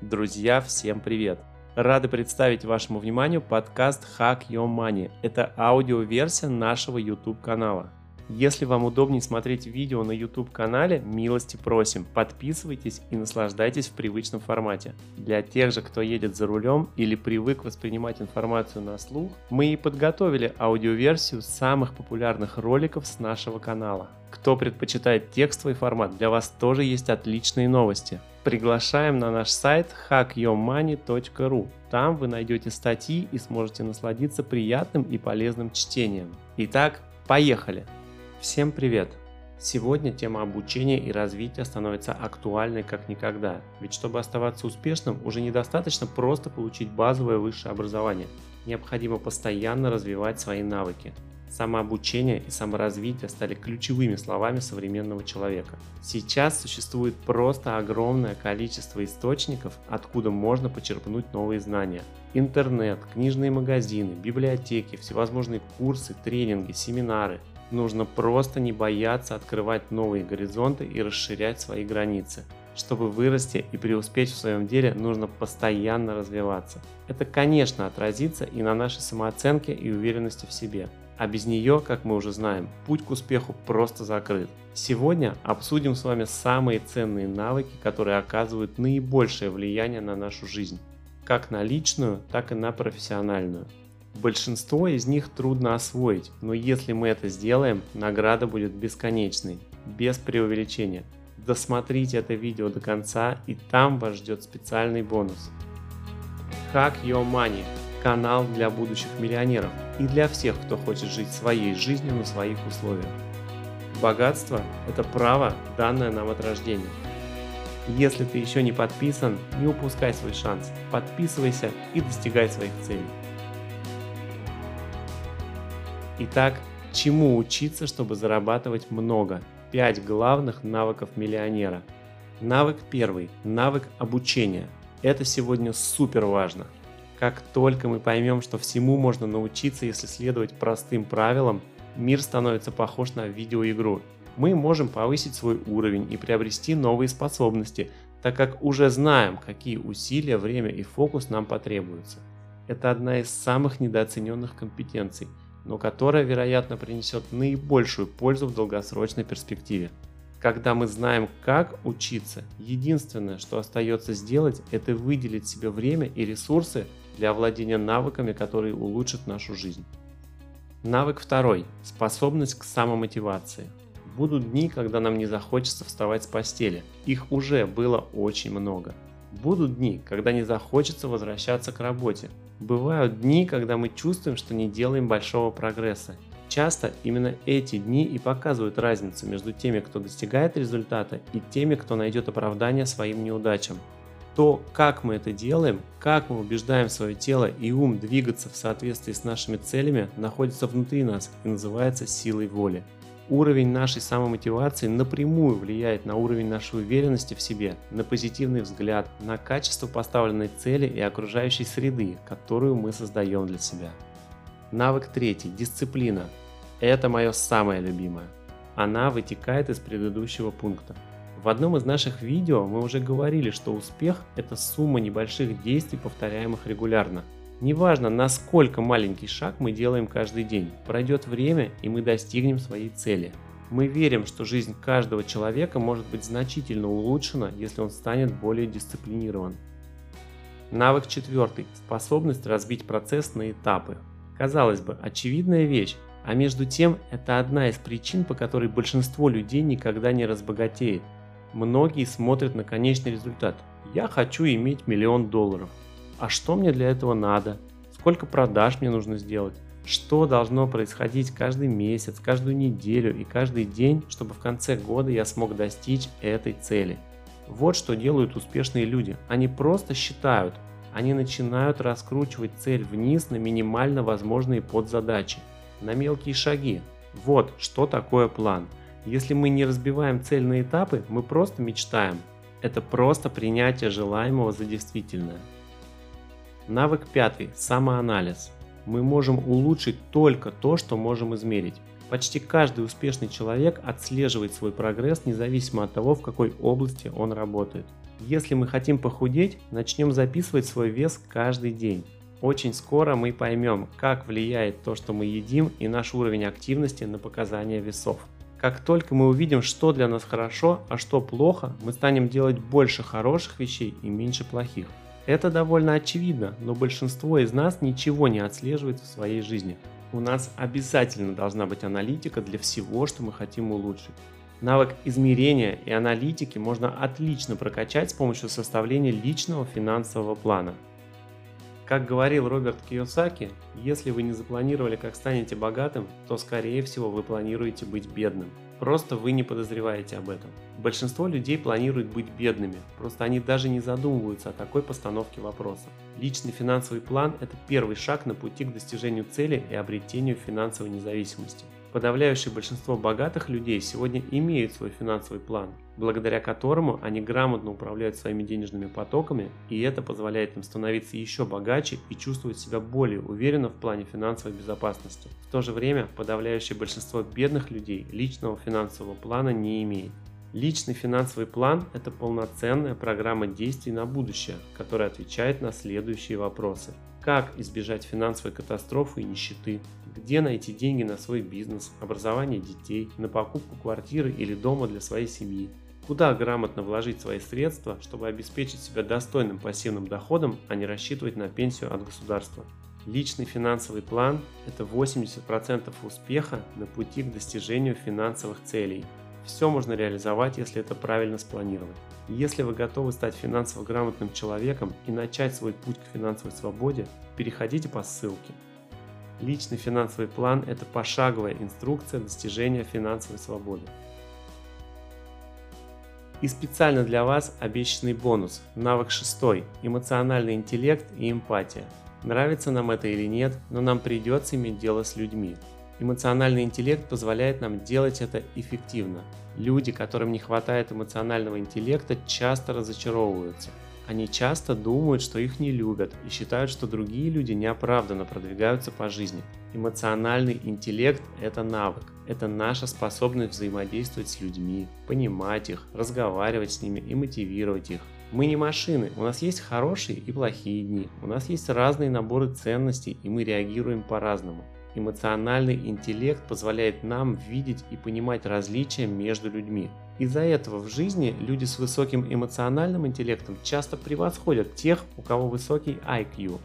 Друзья, всем привет! Рады представить вашему вниманию подкаст Hack Your Money. Это аудиоверсия нашего YouTube канала. Если вам удобнее смотреть видео на YouTube канале, милости просим, подписывайтесь и наслаждайтесь в привычном формате. Для тех же, кто едет за рулем или привык воспринимать информацию на слух, мы и подготовили аудиоверсию самых популярных роликов с нашего канала. Кто предпочитает текстовый формат, для вас тоже есть отличные новости. Приглашаем на наш сайт hackyourmoney.ru. Там вы найдете статьи и сможете насладиться приятным и полезным чтением. Итак, поехали! Всем привет! Сегодня тема обучения и развития становится актуальной как никогда, ведь чтобы оставаться успешным, уже недостаточно просто получить базовое высшее образование. Необходимо постоянно развивать свои навыки. Самообучение и саморазвитие стали ключевыми словами современного человека. Сейчас существует просто огромное количество источников, откуда можно почерпнуть новые знания. Интернет, книжные магазины, библиотеки, всевозможные курсы, тренинги, семинары – Нужно просто не бояться открывать новые горизонты и расширять свои границы. Чтобы вырасти и преуспеть в своем деле, нужно постоянно развиваться. Это, конечно, отразится и на нашей самооценке и уверенности в себе. А без нее, как мы уже знаем, путь к успеху просто закрыт. Сегодня обсудим с вами самые ценные навыки, которые оказывают наибольшее влияние на нашу жизнь. Как на личную, так и на профессиональную. Большинство из них трудно освоить, но если мы это сделаем, награда будет бесконечной, без преувеличения. Досмотрите это видео до конца и там вас ждет специальный бонус. Hack Your Money – канал для будущих миллионеров и для всех, кто хочет жить своей жизнью на своих условиях. Богатство – это право, данное нам от рождения. Если ты еще не подписан, не упускай свой шанс, подписывайся и достигай своих целей. Итак, чему учиться, чтобы зарабатывать много? 5 главных навыков миллионера. Навык первый – навык обучения. Это сегодня супер важно. Как только мы поймем, что всему можно научиться, если следовать простым правилам, мир становится похож на видеоигру. Мы можем повысить свой уровень и приобрести новые способности, так как уже знаем, какие усилия, время и фокус нам потребуются. Это одна из самых недооцененных компетенций – но которая, вероятно, принесет наибольшую пользу в долгосрочной перспективе. Когда мы знаем, как учиться, единственное, что остается сделать, это выделить себе время и ресурсы для овладения навыками, которые улучшат нашу жизнь. Навык второй – способность к самомотивации. Будут дни, когда нам не захочется вставать с постели. Их уже было очень много. Будут дни, когда не захочется возвращаться к работе. Бывают дни, когда мы чувствуем, что не делаем большого прогресса. Часто именно эти дни и показывают разницу между теми, кто достигает результата, и теми, кто найдет оправдание своим неудачам. То, как мы это делаем, как мы убеждаем свое тело и ум двигаться в соответствии с нашими целями, находится внутри нас и называется силой воли. Уровень нашей самомотивации напрямую влияет на уровень нашей уверенности в себе, на позитивный взгляд, на качество поставленной цели и окружающей среды, которую мы создаем для себя. Навык третий – дисциплина. Это мое самое любимое. Она вытекает из предыдущего пункта. В одном из наших видео мы уже говорили, что успех – это сумма небольших действий, повторяемых регулярно – Неважно, насколько маленький шаг мы делаем каждый день, пройдет время и мы достигнем своей цели. Мы верим, что жизнь каждого человека может быть значительно улучшена, если он станет более дисциплинирован. Навык четвертый – способность разбить процесс на этапы. Казалось бы, очевидная вещь, а между тем это одна из причин, по которой большинство людей никогда не разбогатеет. Многие смотрят на конечный результат. Я хочу иметь миллион долларов а что мне для этого надо, сколько продаж мне нужно сделать, что должно происходить каждый месяц, каждую неделю и каждый день, чтобы в конце года я смог достичь этой цели. Вот что делают успешные люди. Они просто считают, они начинают раскручивать цель вниз на минимально возможные подзадачи, на мелкие шаги. Вот что такое план. Если мы не разбиваем цель на этапы, мы просто мечтаем. Это просто принятие желаемого за действительное. Навык пятый – самоанализ. Мы можем улучшить только то, что можем измерить. Почти каждый успешный человек отслеживает свой прогресс независимо от того, в какой области он работает. Если мы хотим похудеть, начнем записывать свой вес каждый день. Очень скоро мы поймем, как влияет то, что мы едим и наш уровень активности на показания весов. Как только мы увидим, что для нас хорошо, а что плохо, мы станем делать больше хороших вещей и меньше плохих. Это довольно очевидно, но большинство из нас ничего не отслеживает в своей жизни. У нас обязательно должна быть аналитика для всего, что мы хотим улучшить. Навык измерения и аналитики можно отлично прокачать с помощью составления личного финансового плана. Как говорил Роберт Кiyosaki, если вы не запланировали, как станете богатым, то скорее всего вы планируете быть бедным. Просто вы не подозреваете об этом. Большинство людей планируют быть бедными, просто они даже не задумываются о такой постановке вопроса. Личный финансовый план – это первый шаг на пути к достижению цели и обретению финансовой независимости. Подавляющее большинство богатых людей сегодня имеют свой финансовый план, благодаря которому они грамотно управляют своими денежными потоками, и это позволяет им становиться еще богаче и чувствовать себя более уверенно в плане финансовой безопасности. В то же время подавляющее большинство бедных людей личного финансового плана не имеет. Личный финансовый план – это полноценная программа действий на будущее, которая отвечает на следующие вопросы. Как избежать финансовой катастрофы и нищеты? Где найти деньги на свой бизнес, образование детей, на покупку квартиры или дома для своей семьи? Куда грамотно вложить свои средства, чтобы обеспечить себя достойным пассивным доходом, а не рассчитывать на пенсию от государства? Личный финансовый план – это 80% успеха на пути к достижению финансовых целей. Все можно реализовать, если это правильно спланировать. Если вы готовы стать финансово грамотным человеком и начать свой путь к финансовой свободе, переходите по ссылке. Личный финансовый план – это пошаговая инструкция достижения финансовой свободы. И специально для вас обещанный бонус – навык шестой – эмоциональный интеллект и эмпатия. Нравится нам это или нет, но нам придется иметь дело с людьми. Эмоциональный интеллект позволяет нам делать это эффективно. Люди, которым не хватает эмоционального интеллекта, часто разочаровываются. Они часто думают, что их не любят и считают, что другие люди неоправданно продвигаются по жизни. Эмоциональный интеллект – это навык. Это наша способность взаимодействовать с людьми, понимать их, разговаривать с ними и мотивировать их. Мы не машины, у нас есть хорошие и плохие дни, у нас есть разные наборы ценностей и мы реагируем по-разному. Эмоциональный интеллект позволяет нам видеть и понимать различия между людьми. Из-за этого в жизни люди с высоким эмоциональным интеллектом часто превосходят тех, у кого высокий IQ.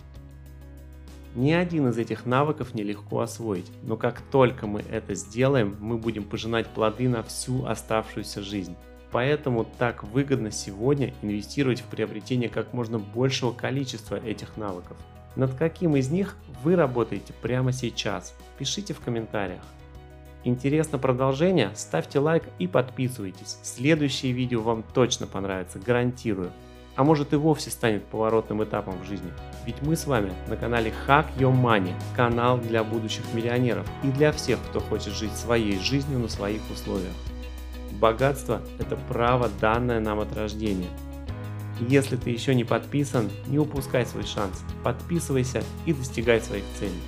Ни один из этих навыков нелегко освоить, но как только мы это сделаем, мы будем пожинать плоды на всю оставшуюся жизнь. Поэтому так выгодно сегодня инвестировать в приобретение как можно большего количества этих навыков. Над каким из них вы работаете прямо сейчас? Пишите в комментариях. Интересно продолжение? Ставьте лайк и подписывайтесь. Следующее видео вам точно понравится, гарантирую. А может и вовсе станет поворотным этапом в жизни. Ведь мы с вами на канале Hack Your Money, канал для будущих миллионеров и для всех, кто хочет жить своей жизнью на своих условиях. Богатство – это право, данное нам от рождения – если ты еще не подписан, не упускай свой шанс. Подписывайся и достигай своих целей.